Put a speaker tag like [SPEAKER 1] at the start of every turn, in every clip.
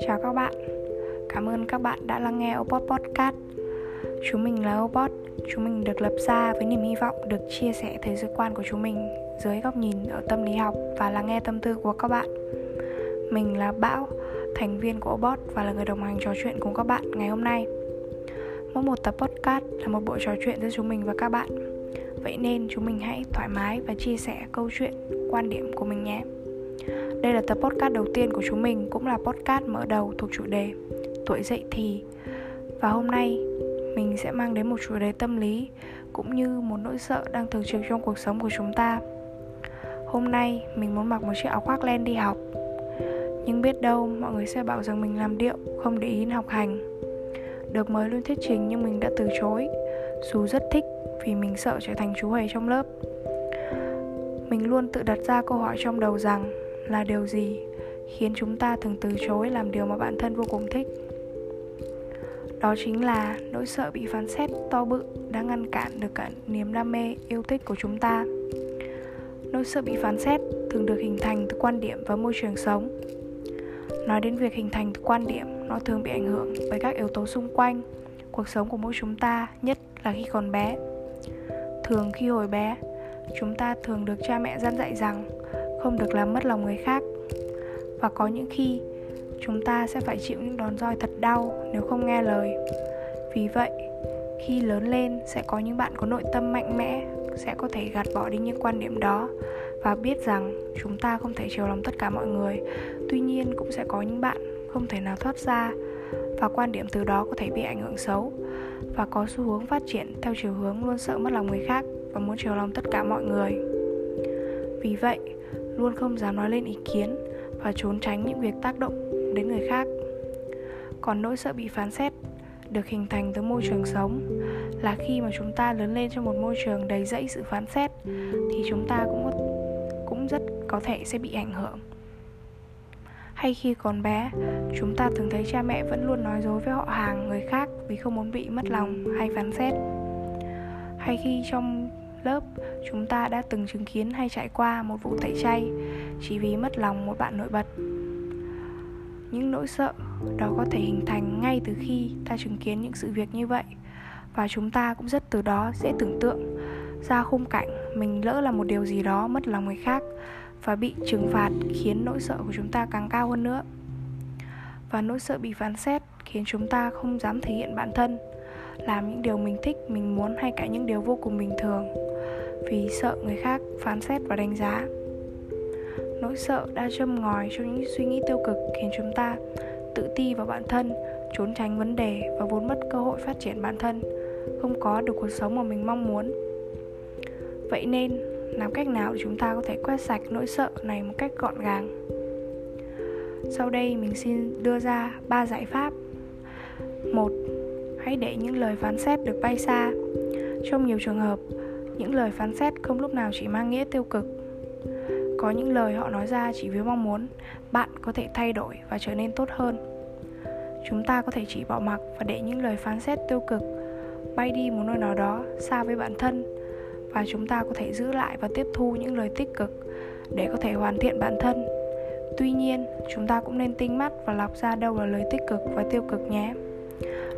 [SPEAKER 1] Chào các bạn, cảm ơn các bạn đã lắng nghe Obot Podcast. Chúng mình là Obot, chúng mình được lập ra với niềm hy vọng được chia sẻ thế giới quan của chúng mình dưới góc nhìn ở tâm lý học và lắng nghe tâm tư của các bạn. Mình là Bão, thành viên của Obot và là người đồng hành trò chuyện cùng các bạn ngày hôm nay. Mỗi một tập podcast là một buổi trò chuyện giữa chúng mình và các bạn. Vậy nên chúng mình hãy thoải mái và chia sẻ câu chuyện, quan điểm của mình nhé. Đây là tập podcast đầu tiên của chúng mình Cũng là podcast mở đầu thuộc chủ đề Tuổi dậy thì. Và hôm nay mình sẽ mang đến một chủ đề tâm lý Cũng như một nỗi sợ đang thường trực trong cuộc sống của chúng ta. Hôm nay mình muốn mặc một chiếc áo khoác len đi học. Nhưng biết đâu mọi người sẽ bảo rằng mình làm điệu Không để ý học hành. Được mời luôn thuyết trình nhưng mình đã từ chối. Dù rất thích vì mình sợ trở thành chú hề trong lớp. Mình luôn tự đặt ra câu hỏi trong đầu rằng Là điều gì khiến chúng ta thường từ chối làm điều mà bản thân vô cùng thích. Đó chính là nỗi sợ bị phán xét, to bự đã ngăn cản được cả niềm đam mê, yêu thích của chúng ta. Nỗi sợ bị phán xét thường được hình thành từ quan điểm và môi trường sống. Nói đến việc hình thành từ quan điểm, nó thường bị ảnh hưởng bởi các yếu tố xung quanh, cuộc sống của mỗi chúng ta, nhất là khi còn bé. Thường khi hồi bé, chúng ta thường được cha mẹ dặn dạy rằng không được làm mất lòng người khác. Và có những khi, chúng ta sẽ phải chịu những đòn roi thật đau nếu không nghe lời. Vì vậy, khi lớn lên sẽ có những bạn có nội tâm mạnh mẽ, sẽ có thể gạt bỏ đi những quan điểm đó và biết rằng chúng ta không thể chiều lòng tất cả mọi người. Tuy nhiên, cũng sẽ có những bạn không thể nào thoát ra và quan điểm từ đó có thể bị ảnh hưởng xấu và có xu hướng phát triển theo chiều hướng luôn sợ mất lòng người khác và muốn chiều lòng tất cả mọi người. Vì vậy, luôn không dám nói lên ý kiến và trốn tránh những việc tác động đến người khác. Còn nỗi sợ bị phán xét được hình thành từ môi trường sống là khi mà chúng ta lớn lên trong một môi trường đầy dẫy sự phán xét thì chúng ta cũng cũng rất có thể sẽ bị ảnh hưởng hay khi còn bé, chúng ta thường thấy cha mẹ vẫn luôn nói dối với họ hàng, người khác vì không muốn bị mất lòng hay phán xét. Hay khi trong lớp, chúng ta đã từng chứng kiến hay trải qua một vụ tẩy chay chỉ vì mất lòng một bạn nổi bật. Những nỗi sợ đó có thể hình thành ngay từ khi ta chứng kiến những sự việc như vậy, và chúng ta cũng rất từ đó dễ tưởng tượng ra khung cảnh mình lỡ là một điều gì đó mất lòng người khác và bị trừng phạt khiến nỗi sợ của chúng ta càng cao hơn nữa. Và nỗi sợ bị phán xét khiến chúng ta không dám thể hiện bản thân, làm những điều mình thích, mình muốn hay cả những điều vô cùng bình thường vì sợ người khác phán xét và đánh giá. Nỗi sợ đã châm ngòi cho những suy nghĩ tiêu cực khiến chúng ta tự ti vào bản thân, trốn tránh vấn đề và vốn mất cơ hội phát triển bản thân, không có được cuộc sống mà mình mong muốn. Vậy nên làm cách nào để chúng ta có thể quét sạch nỗi sợ này một cách gọn gàng? Sau đây mình xin đưa ra ba giải pháp. Một, hãy để những lời phán xét được bay xa. Trong nhiều trường hợp, những lời phán xét không lúc nào chỉ mang nghĩa tiêu cực. Có những lời họ nói ra chỉ với mong muốn bạn có thể thay đổi và trở nên tốt hơn. Chúng ta có thể chỉ bỏ mặc và để những lời phán xét tiêu cực bay đi một nơi nào đó xa với bản thân và chúng ta có thể giữ lại và tiếp thu những lời tích cực để có thể hoàn thiện bản thân. Tuy nhiên, chúng ta cũng nên tinh mắt và lọc ra đâu là lời tích cực và tiêu cực nhé.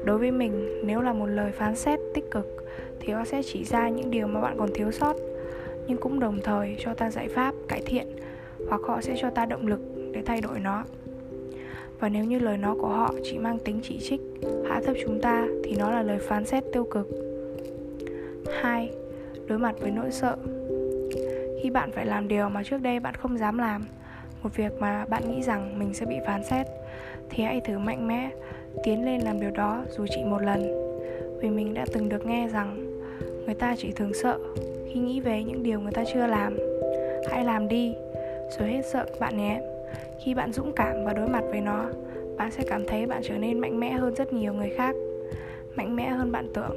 [SPEAKER 1] Đối với mình, nếu là một lời phán xét tích cực thì nó sẽ chỉ ra những điều mà bạn còn thiếu sót, nhưng cũng đồng thời cho ta giải pháp, cải thiện hoặc họ sẽ cho ta động lực để thay đổi nó. Và nếu như lời nói của họ chỉ mang tính chỉ trích, hạ thấp chúng ta thì nó là lời phán xét tiêu cực. 2. Đối mặt với nỗi sợ. Khi bạn phải làm điều mà trước đây bạn không dám làm, Một việc mà bạn nghĩ rằng mình sẽ bị phán xét, Thì hãy thử mạnh mẽ Tiến lên làm điều đó dù chỉ một lần. Vì mình đã từng được nghe rằng Người ta chỉ thường sợ Khi nghĩ về những điều người ta chưa làm. Hãy làm đi, Rồi hết sợ bạn nhé. Khi bạn dũng cảm và đối mặt với nó, bạn sẽ cảm thấy bạn trở nên mạnh mẽ hơn rất nhiều người khác, mạnh mẽ hơn bạn tưởng.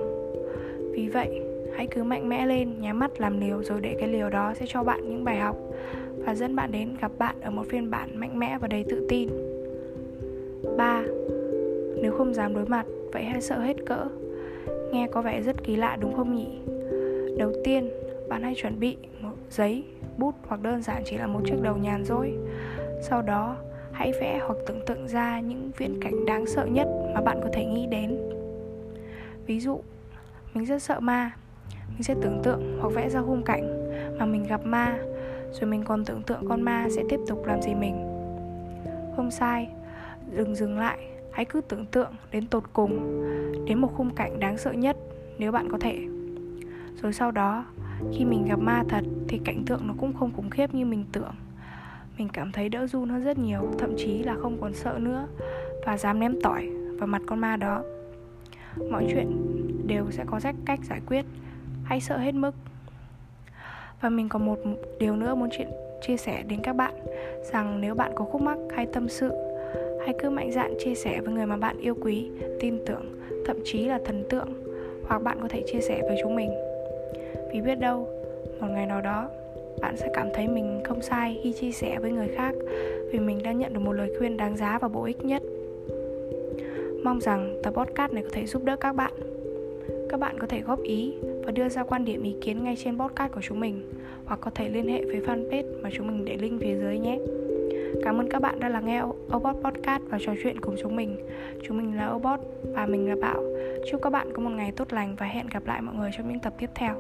[SPEAKER 1] Vì vậy hãy cứ mạnh mẽ lên nhắm mắt làm liều rồi để cái liều đó sẽ cho bạn những bài học và dẫn bạn đến gặp bạn ở một phiên bản mạnh mẽ và đầy tự tin 3. Nếu không dám đối mặt, vậy hãy sợ hết cỡ Nghe có vẻ rất kỳ lạ đúng không nhỉ? Đầu tiên, bạn hãy chuẩn bị một giấy, bút hoặc đơn giản chỉ là một chiếc đầu nhàn rỗi. Sau đó, hãy vẽ hoặc tưởng tượng ra những viễn cảnh đáng sợ nhất mà bạn có thể nghĩ đến. Ví dụ, mình rất sợ ma, mình sẽ tưởng tượng hoặc vẽ ra khung cảnh mà mình gặp ma, rồi mình còn tưởng tượng con ma sẽ tiếp tục làm gì mình. Không sai, đừng dừng lại, hãy cứ tưởng tượng đến tột cùng, đến một khung cảnh đáng sợ nhất nếu bạn có thể. Rồi sau đó, khi mình gặp ma thật thì cảnh tượng nó cũng không khủng khiếp như mình tưởng mình cảm thấy đỡ run hơn rất nhiều thậm chí là không còn sợ nữa và dám ném tỏi vào mặt con ma đó mọi chuyện đều sẽ có cách giải quyết hãy sợ hết mức. Và mình còn một điều nữa muốn chuyện, chia sẻ đến các bạn, rằng nếu bạn có khúc mắc hay tâm sự, hãy cứ mạnh dạn chia sẻ với người mà bạn yêu quý, tin tưởng, thậm chí là thần tượng, hoặc bạn có thể chia sẻ với chúng mình. Vì biết đâu, một ngày nào đó, bạn sẽ cảm thấy mình không sai khi chia sẻ với người khác vì mình đã nhận được một lời khuyên đáng giá và bổ ích nhất. Mong rằng tập podcast này có thể giúp đỡ các bạn các bạn có thể góp ý và đưa ra quan điểm ý kiến ngay trên podcast của chúng mình, hoặc có thể liên hệ với fanpage mà chúng mình để link phía dưới nhé. Cảm ơn các bạn đã lắng nghe Obot Podcast và trò chuyện cùng chúng mình. Chúng mình là Obot và mình là Bảo. Chúc các bạn có một ngày tốt lành và hẹn gặp lại mọi người trong những tập tiếp theo.